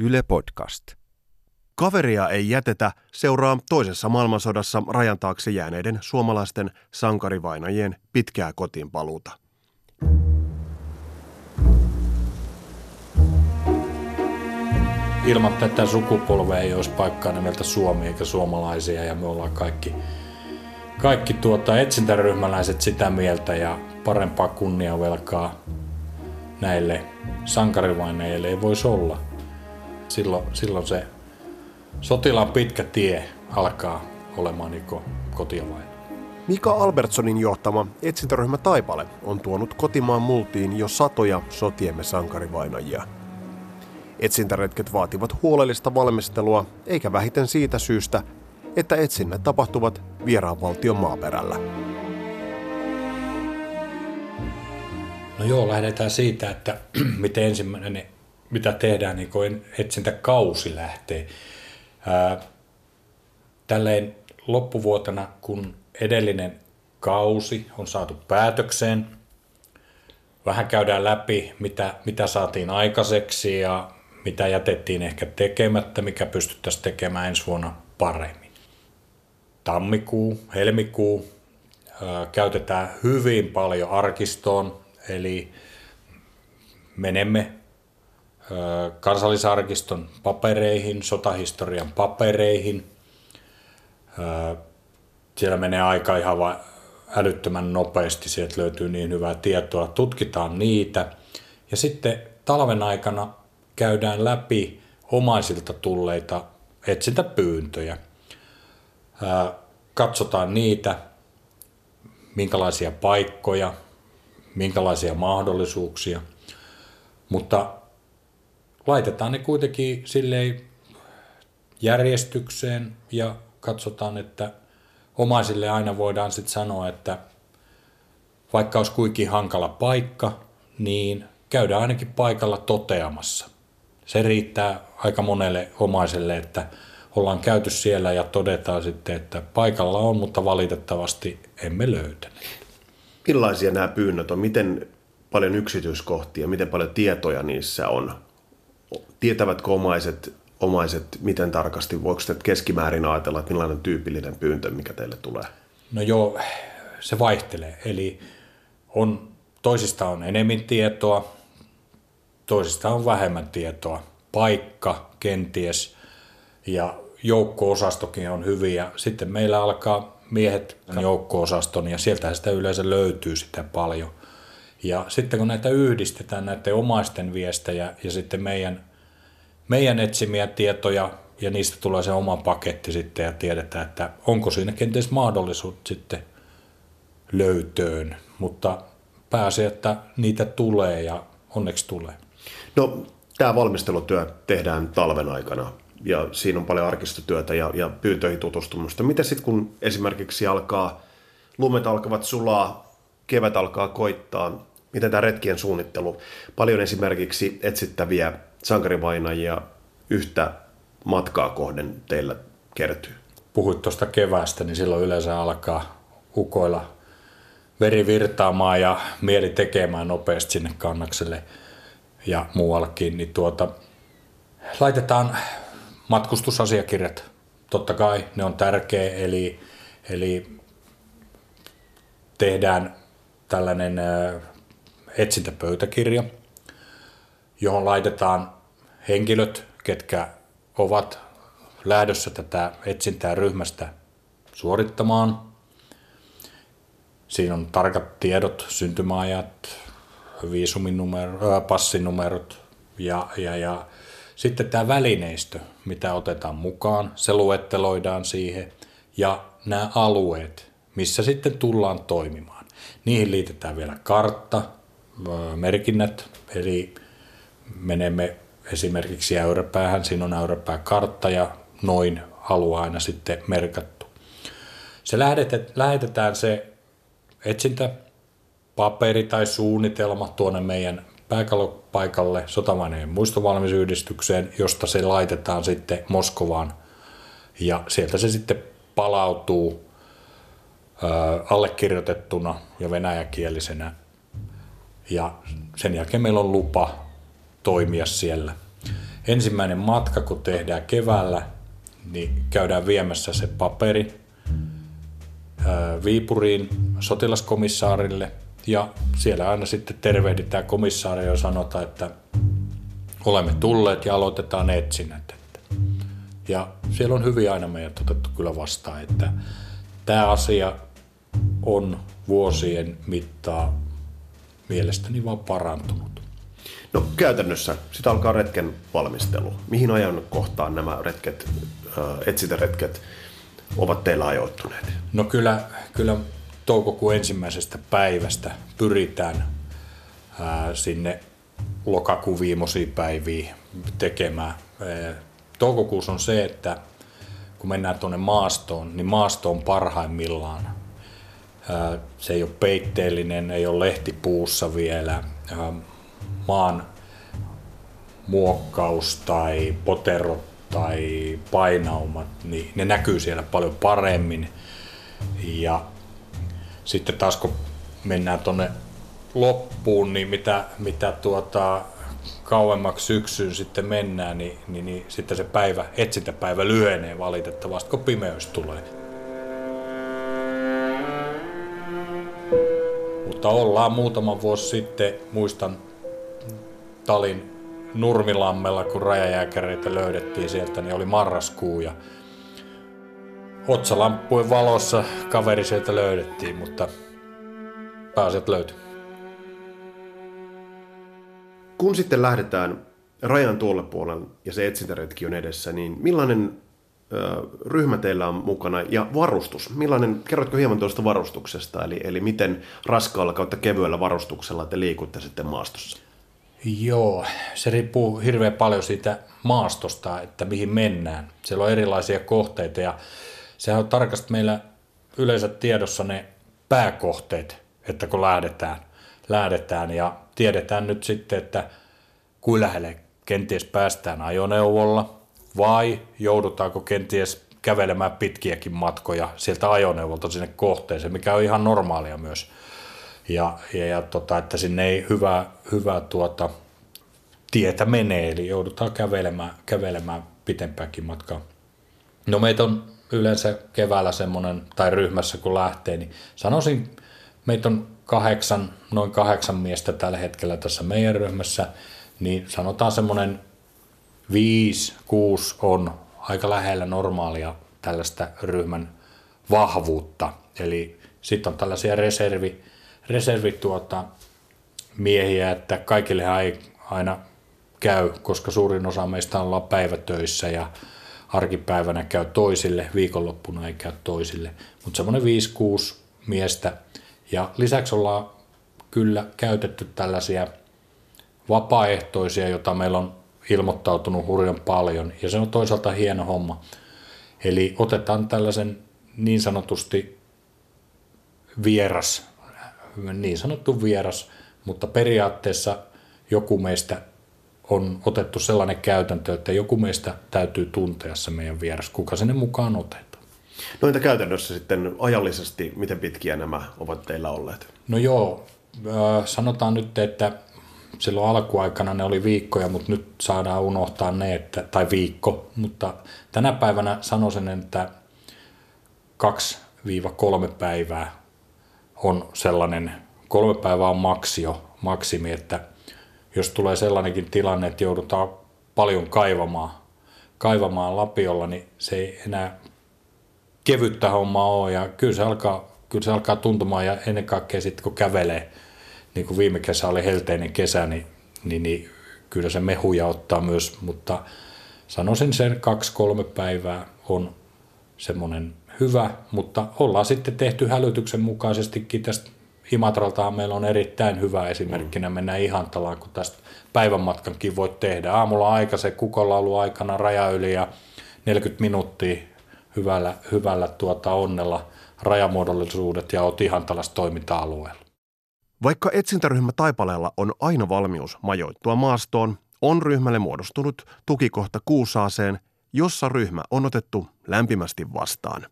Yle Podcast. Kaveria ei jätetä seuraa toisessa maailmansodassa rajan taakse jääneiden suomalaisten sankarivainajien pitkää kotiin paluuta. ilman tätä sukupolvea ei olisi paikkaa nimeltä Suomi eikä suomalaisia ja me ollaan kaikki, kaikki tuota, etsintäryhmäläiset sitä mieltä ja parempaa kunniavelkaa näille sankarivaineille ei voisi olla. Silloin, silloin se sotilaan pitkä tie alkaa olemaan niin kotia vain. Mika Albertsonin johtama etsintäryhmä Taipale on tuonut kotimaan multiin jo satoja sotiemme sankarivainajia – Etsintäretket vaativat huolellista valmistelua, eikä vähiten siitä syystä, että etsinnät tapahtuvat vieraan valtion maaperällä. No joo, lähdetään siitä, että miten ensimmäinen, mitä tehdään, niin kun etsintäkausi lähtee. Ää, tälleen loppuvuotena, kun edellinen kausi on saatu päätökseen, vähän käydään läpi, mitä, mitä saatiin aikaiseksi ja mitä jätettiin ehkä tekemättä, mikä pystyttäisiin tekemään ensi vuonna paremmin. Tammikuu, helmikuu käytetään hyvin paljon arkistoon, eli menemme kansallisarkiston papereihin, sotahistorian papereihin. Siellä menee aika ihan vain älyttömän nopeasti, sieltä löytyy niin hyvää tietoa, tutkitaan niitä. Ja sitten talven aikana käydään läpi omaisilta tulleita etsintäpyyntöjä. Katsotaan niitä, minkälaisia paikkoja, minkälaisia mahdollisuuksia, mutta laitetaan ne kuitenkin silleen järjestykseen ja katsotaan, että omaisille aina voidaan sitten sanoa, että vaikka olisi kuinkin hankala paikka, niin käydään ainakin paikalla toteamassa – se riittää aika monelle omaiselle, että ollaan käyty siellä ja todetaan sitten, että paikalla on, mutta valitettavasti emme löytäneet. Millaisia nämä pyynnöt on? Miten paljon yksityiskohtia, miten paljon tietoja niissä on? Tietävätkö omaiset, omaiset miten tarkasti? Voiko te keskimäärin ajatella, että millainen tyypillinen pyyntö, mikä teille tulee? No joo, se vaihtelee. Eli on, toisista on enemmän tietoa, toisista on vähemmän tietoa. Paikka kenties ja joukko-osastokin on hyviä. Sitten meillä alkaa miehet joukko-osaston ja sieltä sitä yleensä löytyy sitä paljon. Ja sitten kun näitä yhdistetään, näiden omaisten viestejä ja sitten meidän, meidän etsimiä tietoja ja niistä tulee se oma paketti sitten ja tiedetään, että onko siinä kenties mahdollisuus sitten löytöön. Mutta pääsee, että niitä tulee ja onneksi tulee. No, tämä valmistelutyö tehdään talven aikana ja siinä on paljon arkistotyötä ja, ja pyyntöihin tutustumusta. Mitä sitten, kun esimerkiksi alkaa, lumet alkavat sulaa, kevät alkaa koittaa, miten tämä retkien suunnittelu, paljon esimerkiksi etsittäviä sankarivainajia yhtä matkaa kohden teillä kertyy? Puhuit tuosta keväästä, niin silloin yleensä alkaa ukoilla veri virtaamaan ja mieli tekemään nopeasti sinne kannakselle – ja muuallekin, niin tuota, laitetaan matkustusasiakirjat. Totta kai ne on tärkeä, eli, eli tehdään tällainen etsintäpöytäkirja, johon laitetaan henkilöt, ketkä ovat lähdössä tätä etsintää ryhmästä suorittamaan. Siinä on tarkat tiedot, syntymäajat, viisuminumero, passinumerot ja, ja, ja sitten tämä välineistö, mitä otetaan mukaan, se luetteloidaan siihen ja nämä alueet, missä sitten tullaan toimimaan. Niihin liitetään vielä kartta, merkinnät, eli menemme esimerkiksi äyräpäähän, siinä on äyräpääkartta ja noin alue aina sitten merkattu. Se lähetetään se etsintä paperi tai suunnitelma tuonne meidän pääkallopaikalle sotavaineen muistovalmisyhdistykseen, josta se laitetaan sitten Moskovaan. Ja sieltä se sitten palautuu allekirjoitettuna ja venäjäkielisenä ja sen jälkeen meillä on lupa toimia siellä. ensimmäinen matka, kun tehdään keväällä, niin käydään viemässä se paperi Viipuriin sotilaskomissaarille ja siellä aina sitten tervehditään komissaaria ja sanotaan, että olemme tulleet ja aloitetaan etsinnät. Ja siellä on hyvin aina meidät otettu kyllä vastaan, että tämä asia on vuosien mittaa mielestäni vaan parantunut. No käytännössä sitten alkaa retken valmistelu. Mihin ajan kohtaan nämä retket, etsintäretket ovat teillä ajoittuneet? No kyllä, kyllä toukokuun ensimmäisestä päivästä pyritään ää, sinne lokakuun viimeisiä päiviä tekemään. Toukokuussa on se, että kun mennään tuonne maastoon, niin maasto on parhaimmillaan. Se ei ole peitteellinen, ei ole lehtipuussa vielä. Maan muokkaus tai poterot tai painaumat, niin ne näkyy siellä paljon paremmin. Ja sitten taas kun mennään tuonne loppuun, niin mitä, mitä tuota, kauemmaksi syksyyn sitten mennään, niin, niin, niin sitten se päivä, etsintäpäivä lyhenee valitettavasti, kun pimeys tulee. Mutta ollaan muutama vuosi sitten, muistan Talin Nurmilammella, kun rajajääkäreitä löydettiin sieltä, niin oli marraskuu ja otsalamppujen valossa kaveri sieltä löydettiin, mutta pääset löytyi. Kun sitten lähdetään rajan tuolle puolelle ja se etsintäretki on edessä, niin millainen ryhmä teillä on mukana ja varustus? Millainen, kerrotko hieman tuosta varustuksesta, eli, eli miten raskaalla kautta kevyellä varustuksella te liikutte sitten maastossa? Joo, se riippuu hirveän paljon siitä maastosta, että mihin mennään. Siellä on erilaisia kohteita ja sehän on tarkasti meillä yleensä tiedossa ne pääkohteet, että kun lähdetään, lähdetään ja tiedetään nyt sitten, että kuin lähelle kenties päästään ajoneuvolla vai joudutaanko kenties kävelemään pitkiäkin matkoja sieltä ajoneuvolta sinne kohteeseen, mikä on ihan normaalia myös. Ja, ja, ja tota, että sinne ei hyvä, hyvä tuota, tietä menee, eli joudutaan kävelemään, kävelemään pitempääkin matkaa. No meitä on yleensä keväällä semmoinen, tai ryhmässä kun lähtee, niin sanoisin, meitä on kahdeksan, noin kahdeksan miestä tällä hetkellä tässä meidän ryhmässä, niin sanotaan semmoinen viisi, kuusi on aika lähellä normaalia tällaista ryhmän vahvuutta. Eli sitten on tällaisia reservi, reservi tuota, miehiä, että kaikille ei aina käy, koska suurin osa meistä ollaan päivätöissä ja arkipäivänä käy toisille, viikonloppuna ei käy toisille. Mutta semmoinen 5-6 miestä. Ja lisäksi ollaan kyllä käytetty tällaisia vapaaehtoisia, joita meillä on ilmoittautunut hurjan paljon. Ja se on toisaalta hieno homma. Eli otetaan tällaisen niin sanotusti vieras, niin sanottu vieras, mutta periaatteessa joku meistä on otettu sellainen käytäntö, että joku meistä täytyy tuntea se meidän vieras, kuka sinne mukaan otetaan. No entä käytännössä sitten ajallisesti, miten pitkiä nämä ovat teillä olleet? No joo, sanotaan nyt, että silloin alkuaikana ne oli viikkoja, mutta nyt saadaan unohtaa ne, että, tai viikko, mutta tänä päivänä sanoisin, että 2-3 päivää on sellainen, kolme päivää on maksio, maksimi, että – jos tulee sellainenkin tilanne, että joudutaan paljon kaivamaan, kaivamaan lapiolla, niin se ei enää kevyttä hommaa ole. Ja kyllä se alkaa, kyllä se alkaa tuntumaan ja ennen kaikkea sitten kun kävelee, niin kuin viime kesä oli helteinen kesä, niin, niin, niin kyllä se mehuja ottaa myös, mutta sanoisin sen kaksi-kolme päivää on semmoinen hyvä, mutta ollaan sitten tehty hälytyksen mukaisestikin tästä Imatraltahan meillä on erittäin hyvä esimerkkinä mennä Ihantalaan, kun tästä päivänmatkankin voit tehdä. Aamulla aika se kukonlaulu aikana raja yli ja 40 minuuttia hyvällä, hyvällä tuota onnella rajamuodollisuudet ja oot Ihantalassa toiminta-alueella. Vaikka etsintäryhmä Taipaleella on aina valmius majoittua maastoon, on ryhmälle muodostunut tukikohta Kuusaaseen, jossa ryhmä on otettu lämpimästi vastaan.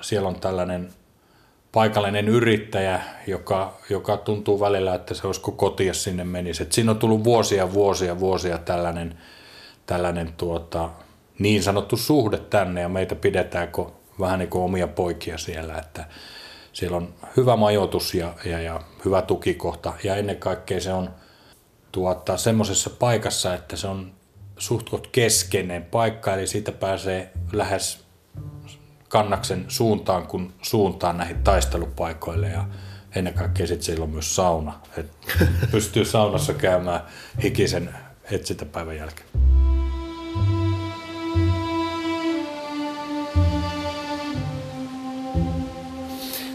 Siellä on tällainen paikallinen yrittäjä, joka, joka tuntuu välillä, että se olisiko kotia sinne menisi. Et siinä on tullut vuosia, vuosia, vuosia tällainen, tällainen tuota, niin sanottu suhde tänne ja meitä pidetäänkö vähän niin kuin omia poikia siellä, että siellä on hyvä majoitus ja, ja, ja hyvä tukikohta. Ja ennen kaikkea se on tuota, semmoisessa paikassa, että se on suhtkot keskeinen paikka, eli siitä pääsee lähes kannaksen suuntaan kun suuntaan näihin taistelupaikoille. Ja ennen kaikkea sitten siellä on myös sauna, että pystyy saunassa käymään hikisen etsintäpäivän jälkeen.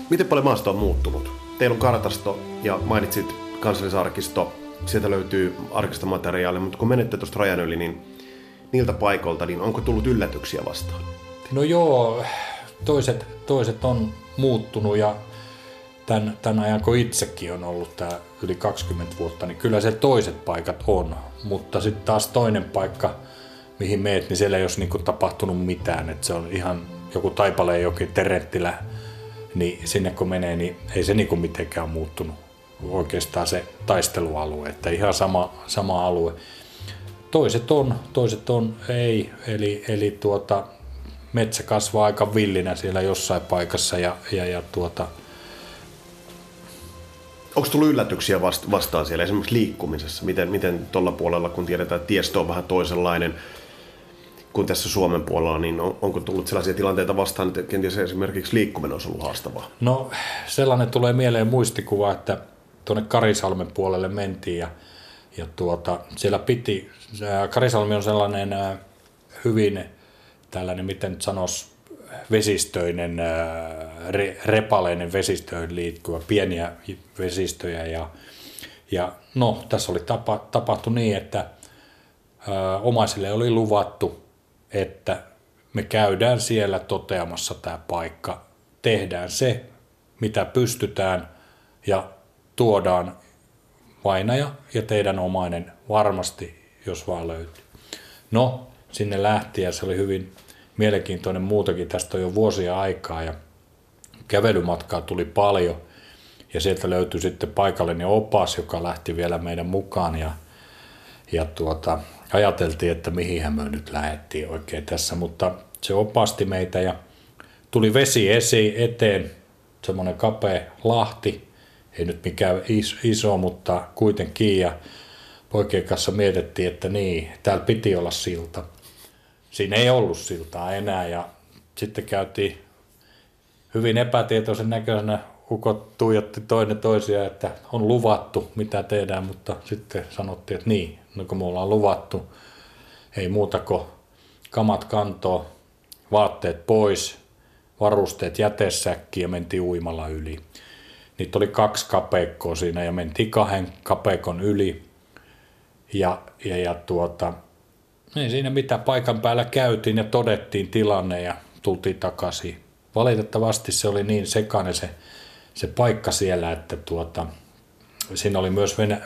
Miten paljon maasto on muuttunut? Teillä on kartasto ja mainitsit kansallisarkisto, sieltä löytyy arkistomateriaalia, mutta kun menette tuosta rajan yli, niin niiltä paikoilta, niin onko tullut yllätyksiä vastaan? No joo, toiset, toiset on muuttunut ja tämän, tämän ajan kun itsekin on ollut tämä yli 20 vuotta, niin kyllä se toiset paikat on. Mutta sitten taas toinen paikka, mihin meet, niin siellä ei olisi niinku tapahtunut mitään. että se on ihan joku Taipaleen jokin Terenttilä, niin sinne kun menee, niin ei se niinku mitenkään muuttunut oikeastaan se taistelualue, että ihan sama, sama alue. Toiset on, toiset on ei, eli, eli tuota, metsä kasvaa aika villinä siellä jossain paikassa ja, ja, ja tuota, Onko tullut yllätyksiä vastaan siellä esimerkiksi liikkumisessa? Miten, miten tuolla puolella, kun tiedetään, että tiestö on vähän toisenlainen kuin tässä Suomen puolella, niin on, onko tullut sellaisia tilanteita vastaan, että kenties esimerkiksi liikkuminen olisi ollut haastavaa? No sellainen tulee mieleen muistikuva, että tuonne Karisalmen puolelle mentiin ja, ja tuota, siellä piti, Karisalmi on sellainen hyvin tällainen, miten nyt sanoisi, vesistöinen, re, repaleinen vesistöön liittyvä, pieniä vesistöjä ja, ja no, tässä oli tapa, tapahtu niin, että ä, omaisille oli luvattu, että me käydään siellä toteamassa tämä paikka, tehdään se, mitä pystytään ja tuodaan vainaja ja teidän omainen varmasti, jos vaan löytyy. No, sinne lähti ja se oli hyvin mielenkiintoinen muutakin. Tästä on jo vuosia aikaa ja kävelymatkaa tuli paljon ja sieltä löytyi sitten paikallinen opas, joka lähti vielä meidän mukaan ja, ja tuota, ajateltiin, että mihin me nyt lähettiin oikein tässä, mutta se opasti meitä ja tuli vesi esi eteen, semmoinen kapea lahti, ei nyt mikään iso, mutta kuitenkin. Ja poikien kanssa mietittiin, että niin, täällä piti olla silta. Siinä ei ollut siltaa enää ja sitten käytiin hyvin epätietoisen näköisenä. Ukot tuijotti toinen toisia, että on luvattu, mitä tehdään, mutta sitten sanottiin, että niin, no kun me ollaan luvattu, ei muuta kuin kamat kantoa, vaatteet pois, varusteet jätesäkkiin ja mentiin uimalla yli. Niitä oli kaksi kapeikkoa siinä ja mentiin kahden kapeikon yli. Ja, ja, ja tuota, niin siinä mitä paikan päällä käytiin ja todettiin tilanne ja tultiin takaisin. Valitettavasti se oli niin sekainen se, se paikka siellä, että tuota, siinä oli myös venä,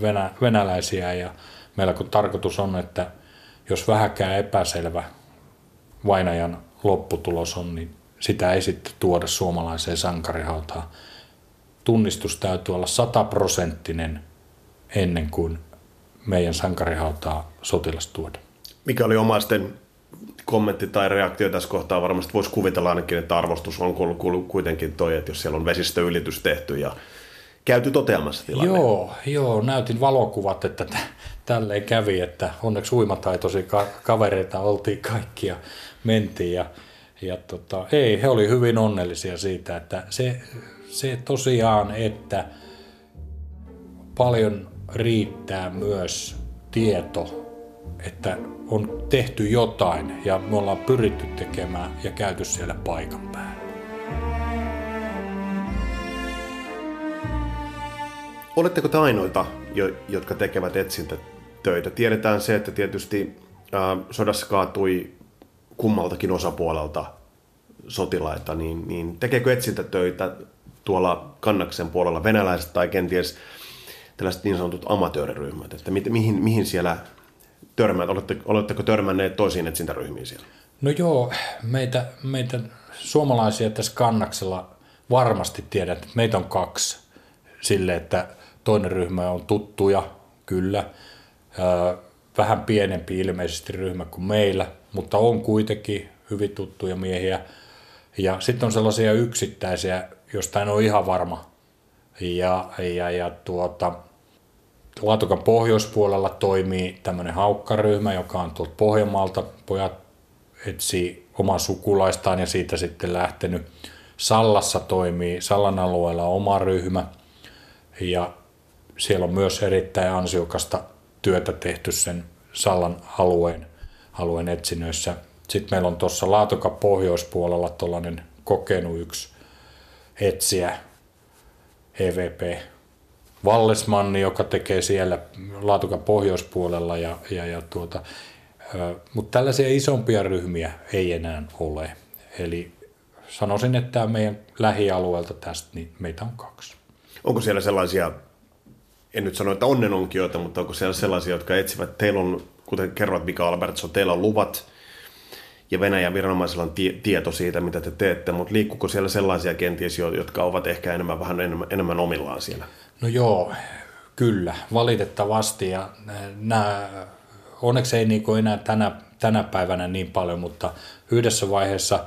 venä, venäläisiä ja meillä kun tarkoitus on, että jos vähäkään epäselvä vainajan lopputulos on, niin sitä ei sitten tuoda suomalaiseen sankarihautaan. Tunnistus täytyy olla sataprosenttinen ennen kuin meidän sankarihautaa sotilas tuoda. Mikä oli omaisten kommentti tai reaktio tässä kohtaa? Varmasti voisi kuvitella ainakin, että arvostus on kuitenkin toi, että jos siellä on vesistöylitys tehty ja käyty toteamassa tilanne. Joo, joo, näytin valokuvat, että t- tälleen kävi, että onneksi uimataitoisia ka- kavereita oltiin kaikki ja mentiin ja, ja tota, ei, he oli hyvin onnellisia siitä, että se, se tosiaan, että paljon riittää myös tieto, että on tehty jotain ja me ollaan pyritty tekemään ja käyty siellä paikan päällä. Oletteko te ainoita, jotka tekevät etsintätöitä? Tiedetään se, että tietysti sodassa kaatui kummaltakin osapuolelta sotilaita, niin, niin tekeekö etsintätöitä tuolla kannaksen puolella venäläiset tai kenties tällaiset niin sanotut amatööriryhmät, että mi- mihin, mihin siellä törmäät? Olette, oletteko törmänneet toisiin etsintäryhmiin siellä? No joo, meitä, meitä suomalaisia tässä kannaksella varmasti tiedät, että meitä on kaksi sille, että toinen ryhmä on tuttuja, kyllä. vähän pienempi ilmeisesti ryhmä kuin meillä, mutta on kuitenkin hyvin tuttuja miehiä. Ja sitten on sellaisia yksittäisiä, joista en ole ihan varma. Ja, ja, ja tuota, Laatukan pohjoispuolella toimii tämmöinen haukkaryhmä, joka on tuolta Pohjanmaalta. Pojat etsii omaa sukulaistaan ja siitä sitten lähtenyt. Sallassa toimii, Sallan alueella oma ryhmä ja siellä on myös erittäin ansiokasta työtä tehty sen Sallan alueen, alueen etsinnöissä. Sitten meillä on tuossa Laatoka pohjoispuolella tuollainen kokenut yksi etsiä, EVP Vallesmanni, joka tekee siellä Laatukan pohjoispuolella ja, ja, ja tuota, mutta tällaisia isompia ryhmiä ei enää ole. Eli sanoisin, että meidän lähialueelta tästä niin meitä on kaksi. Onko siellä sellaisia, en nyt sano, että onnenonkijoita, mutta onko siellä sellaisia, jotka etsivät, teillä on, kuten kerroit Mika Albertson, teillä on luvat ja Venäjän viranomaisilla on tie, tieto siitä, mitä te teette, mutta liikkuuko siellä sellaisia kenties, jotka ovat ehkä enemmän, vähän enemmän, enemmän omillaan siellä? No joo, kyllä, valitettavasti. Ja nämä, onneksi ei niin enää tänä, tänä päivänä niin paljon, mutta yhdessä vaiheessa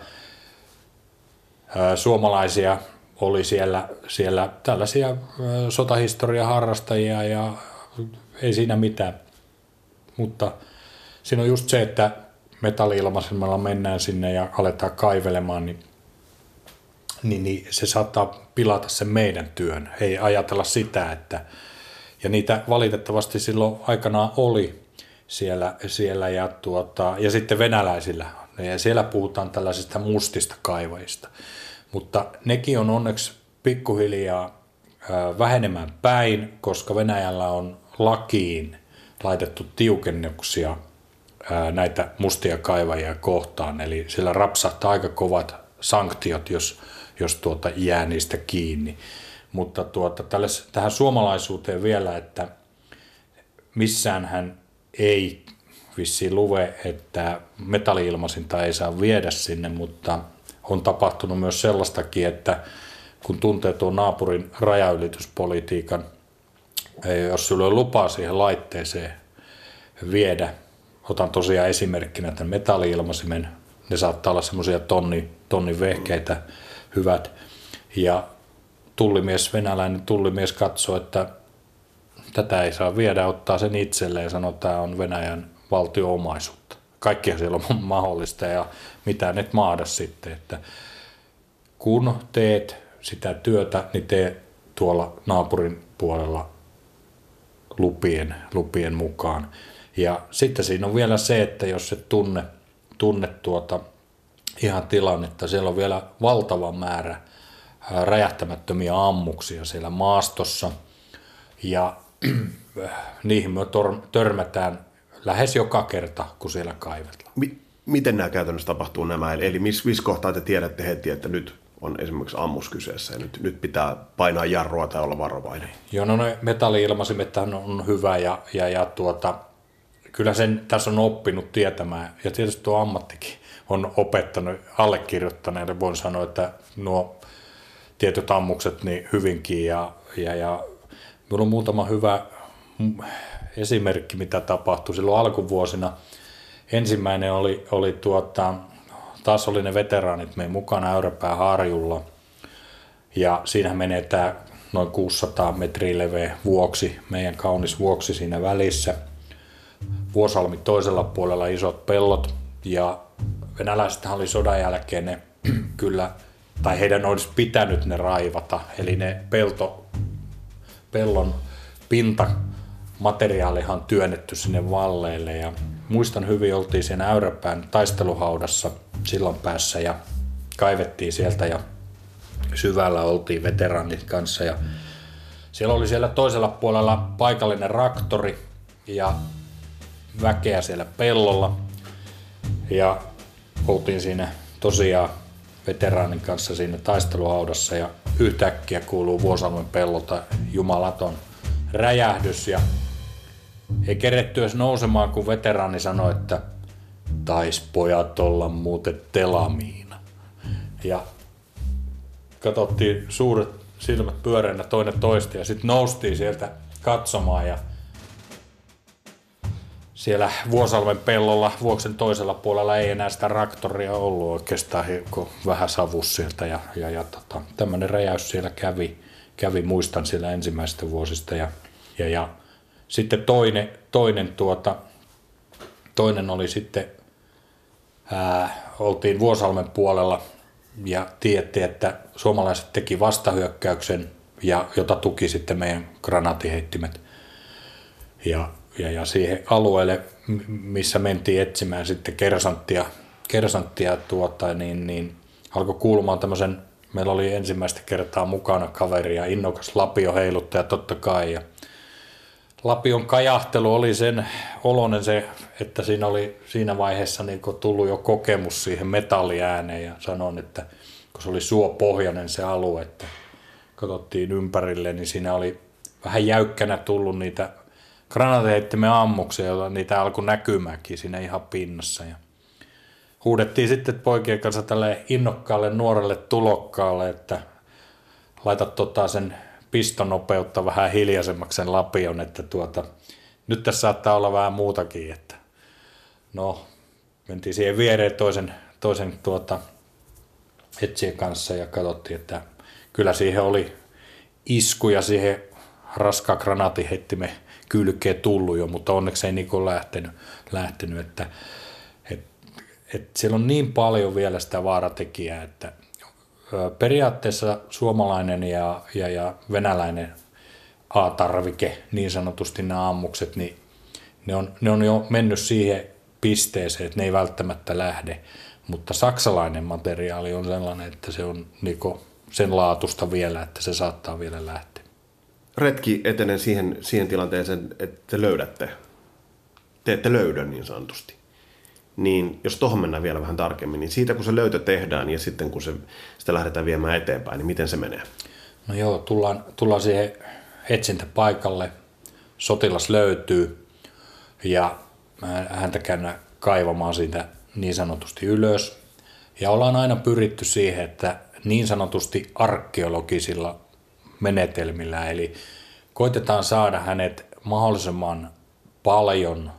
suomalaisia oli siellä, siellä tällaisia ää, sotahistoria harrastajia ja ei siinä mitään. Mutta siinä on just se, että metalli-ilmaisemalla mennään sinne ja aletaan kaivelemaan, niin, niin, niin se saattaa pilata sen meidän työn. Ei ajatella sitä, että ja niitä valitettavasti silloin aikanaan oli siellä, siellä ja, tuota, ja sitten venäläisillä. Ja siellä puhutaan tällaisista mustista kaivajista. Mutta nekin on onneksi pikkuhiljaa vähenemään päin, koska Venäjällä on lakiin laitettu tiukennuksia näitä mustia kaivajia kohtaan. Eli sillä rapsahtaa aika kovat sanktiot, jos, jos tuota jää niistä kiinni. Mutta tuota, tälle, tähän suomalaisuuteen vielä, että missään hän ei vissiin luve, että metalliilmasinta ei saa viedä sinne, mutta on tapahtunut myös sellaistakin, että kun tuntee tuon naapurin rajaylityspolitiikan, jos sulla on lupaa siihen laitteeseen viedä, otan tosiaan esimerkkinä tämän metalliilmasimen, ne saattaa olla semmoisia tonni, tonnin vehkeitä hyvät, ja tullimies, venäläinen tullimies katsoo, että tätä ei saa viedä, ottaa sen itselleen ja sanoo, että tämä on Venäjän valtio-omaisuutta. Kaikkihan siellä on mahdollista ja mitä et maada sitten, että kun teet sitä työtä, niin tee tuolla naapurin puolella lupien, lupien mukaan. Ja sitten siinä on vielä se, että jos et tunne, tunne tuota ihan tilannetta, siellä on vielä valtava määrä räjähtämättömiä ammuksia siellä maastossa ja niihin me törmätään lähes joka kerta, kun siellä kaivetaan. Miten nämä käytännössä tapahtuu nämä? Eli missä mis kohtaa te tiedätte heti, että nyt on esimerkiksi ammus kyseessä ja nyt, nyt pitää painaa jarrua tai olla varovainen? Joo, no ne metalli-ilmasimet on hyvä ja, ja, ja tuota, kyllä sen tässä on oppinut tietämään ja tietysti tuo ammattikin on opettanut allekirjoittaneille. Voin sanoa, että nuo tietyt ammukset niin hyvinkin ja, ja, ja minulla on muutama hyvä esimerkki, mitä tapahtui silloin alkuvuosina. Ensimmäinen oli, oli tuota, taas oli ne veteraanit meidän mukana Äyräpää harjulla. Ja siinä menee tämä noin 600 metriä leveä vuoksi, meidän kaunis vuoksi siinä välissä. Vuosalmi toisella puolella isot pellot. Ja venäläiset oli sodan jälkeen ne kyllä tai heidän olisi pitänyt ne raivata, eli ne pelto, pellon pinta materiaalihan työnnetty sinne valleille ja muistan hyvin, oltiin siinä Äyräpään taisteluhaudassa silloin päässä ja kaivettiin sieltä ja syvällä oltiin veteraanit kanssa ja siellä oli siellä toisella puolella paikallinen raktori ja väkeä siellä pellolla. Ja oltiin siinä tosiaan veteraanin kanssa siinä taisteluhaudassa ja yhtäkkiä kuuluu Vuosalmen pellolta jumalaton räjähdys ja ei keretty edes nousemaan, kun veteraani sanoi, että tais pojat olla muuten telamiina. Ja katsottiin suuret silmät pyöreänä toinen toista ja sitten noustiin sieltä katsomaan ja siellä Vuosalven pellolla, Vuoksen toisella puolella ei enää sitä raktoria ollut oikeastaan, kun vähän savus sieltä ja, ja, ja tota, tämmöinen räjäys siellä kävi, kävi, muistan siellä ensimmäistä vuosista ja, ja, ja sitten toinen, toinen, tuota, toinen oli sitten, ää, oltiin Vuosalmen puolella ja tiedettiin, että suomalaiset teki vastahyökkäyksen, ja, jota tuki sitten meidän granaatiheittimet. Ja, ja, ja siihen alueelle, missä mentiin etsimään sitten kersanttia, kersanttia tuota, niin, niin alkoi kuulumaan tämmöisen, meillä oli ensimmäistä kertaa mukana kaveri ja innokas lapio heiluttaja totta kai. Ja lapion kajahtelu oli sen olonen se, että siinä oli siinä vaiheessa niin tullut jo kokemus siihen metalliääneen ja sanoin, että kun se oli suopohjainen se alue, että katsottiin ympärille, niin siinä oli vähän jäykkänä tullut niitä granaateheittimen ammuksia, joilla niitä alkoi näkymäänkin siinä ihan pinnassa. Ja huudettiin sitten poikien kanssa tälle innokkaalle nuorelle tulokkaalle, että laita tota sen pistonopeutta vähän hiljaisemmaksi sen lapion, että tuota, nyt tässä saattaa olla vähän muutakin, että no, mentiin siihen viereen toisen, toisen tuota, etsien kanssa ja katsottiin, että kyllä siihen oli iskuja siihen raskaan granaatiheittimen kylkeen tullut jo, mutta onneksi ei niin lähtenyt, lähtenyt että, et, et siellä on niin paljon vielä sitä vaaratekijää, että periaatteessa suomalainen ja, ja, ja venäläinen A-tarvike, niin sanotusti nämä ammukset, niin ne on, ne on jo mennyt siihen pisteeseen, että ne ei välttämättä lähde, mutta saksalainen materiaali on sellainen, että se on niinku sen laatusta vielä, että se saattaa vielä lähteä. Retki etenee siihen, siihen tilanteeseen, että te löydätte, teette löydön niin sanotusti. Niin jos tuohon mennään vielä vähän tarkemmin, niin siitä kun se löytö tehdään ja sitten kun se, sitä lähdetään viemään eteenpäin, niin miten se menee? No joo, tullaan, tullaan siihen etsintäpaikalle, sotilas löytyy ja häntä käydään kaivamaan siitä niin sanotusti ylös. Ja ollaan aina pyritty siihen, että niin sanotusti arkeologisilla menetelmillä, eli koitetaan saada hänet mahdollisimman paljon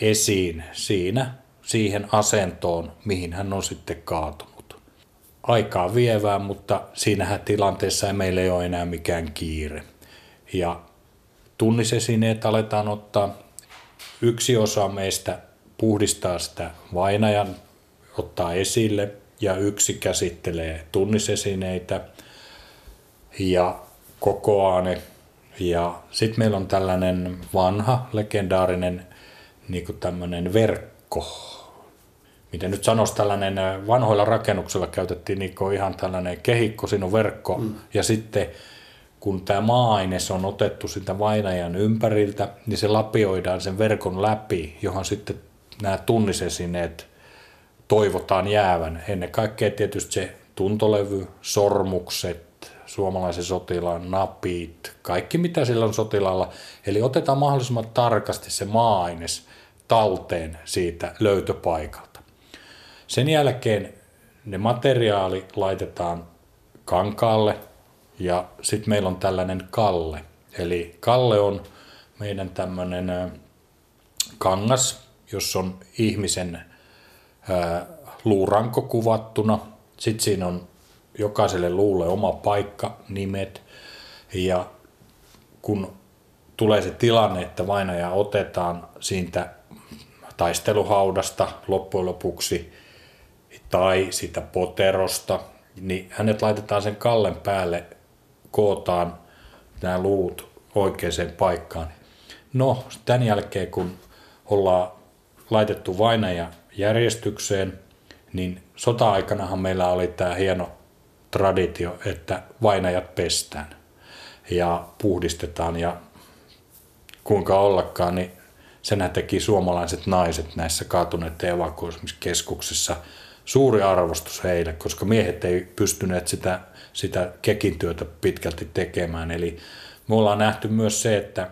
esiin siinä, siihen asentoon, mihin hän on sitten kaatunut. Aikaa vievää, mutta siinähän tilanteessa ei meillä ei ole enää mikään kiire. Ja tunnisesineet aletaan ottaa. Yksi osa meistä puhdistaa sitä vainajan, ottaa esille – ja yksi käsittelee tunnisesineitä ja kokoaa ne. Ja sitten meillä on tällainen vanha, legendaarinen niin tämmöinen verkko. Miten nyt sanoisi tällainen, äh, vanhoilla rakennuksilla käytettiin niin ihan tällainen kehikko, siinä on verkko. Mm. Ja sitten kun tämä maa-aines on otettu sitä vainajan ympäriltä, niin se lapioidaan sen verkon läpi, johon sitten nämä tunnisesineet toivotaan jäävän. Ennen kaikkea tietysti se tuntolevy, sormukset, suomalaisen sotilaan napit, kaikki mitä sillä on sotilaalla. Eli otetaan mahdollisimman tarkasti se maa-aines talteen siitä löytöpaikalta. Sen jälkeen ne materiaali laitetaan kankaalle ja sitten meillä on tällainen kalle. Eli kalle on meidän tämmöinen kangas, jossa on ihmisen luuranko kuvattuna. Sitten siinä on jokaiselle luulle oma paikka, nimet. Ja kun tulee se tilanne, että vainaja otetaan siitä taisteluhaudasta loppujen lopuksi tai sitä poterosta, niin hänet laitetaan sen kallen päälle, kootaan nämä luut oikeaan paikkaan. No, tämän jälkeen kun ollaan laitettu vainaja järjestykseen, niin sota-aikanahan meillä oli tämä hieno traditio, että vainajat pestään ja puhdistetaan ja kuinka ollakaan, niin senhän teki suomalaiset naiset näissä kaatuneiden evakuoimiskeskuksissa suuri arvostus heille, koska miehet ei pystyneet sitä, sitä kekintyötä pitkälti tekemään. Eli me ollaan nähty myös se, että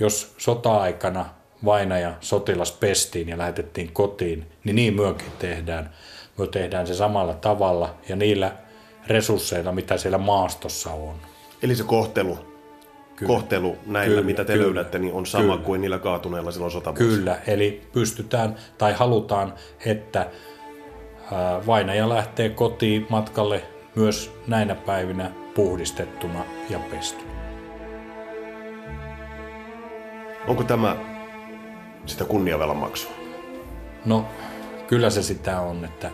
jos sota-aikana vainaja sotilas pestiin ja lähetettiin kotiin, niin niin myöskin tehdään. Me tehdään se samalla tavalla ja niillä resursseilla, mitä siellä maastossa on. Eli se kohtelu kyllä. kohtelu näillä, kyllä, mitä te kyllä, löydätte, niin on sama kyllä. kuin niillä kaatuneilla silloin sotavuosina. Kyllä, eli pystytään tai halutaan, että vainaja lähtee kotiin matkalle myös näinä päivinä puhdistettuna ja pestynä. Onko tämä sitä kunniavelan maksua? No, kyllä se sitä on, että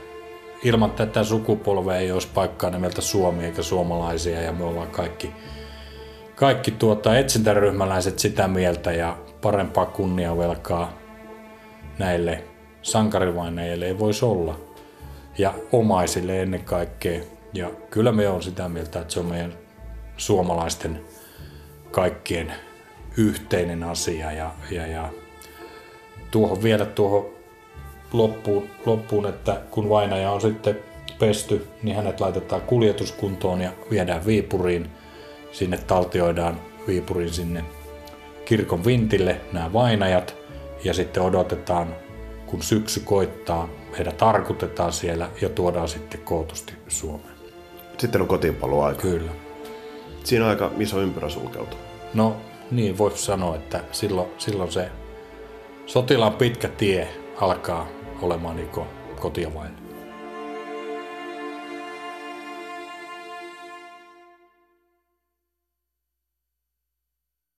ilman tätä sukupolvea ei olisi paikkaa nimeltä Suomi eikä suomalaisia ja me ollaan kaikki, kaikki tuota, etsintäryhmäläiset sitä mieltä ja parempaa kunniavelkaa näille sankarivainajille ei voisi olla. Ja omaisille ennen kaikkea. Ja kyllä me on sitä mieltä, että se on meidän suomalaisten kaikkien yhteinen asia. Ja, ja, ja tuohon vielä tuohon loppuun, loppuun, että kun vainaja on sitten pesty, niin hänet laitetaan kuljetuskuntoon ja viedään Viipuriin. Sinne taltioidaan Viipuriin sinne kirkon vintille nämä vainajat ja sitten odotetaan, kun syksy koittaa, heidät tarkutetaan siellä ja tuodaan sitten kootusti Suomeen. Sitten on kotiinpaluaika. Kyllä. Siinä on aika iso ympyrä sulkeutuu. No niin, voisi sanoa, että silloin, silloin se sotilaan pitkä tie alkaa olemaan niin kotia vain.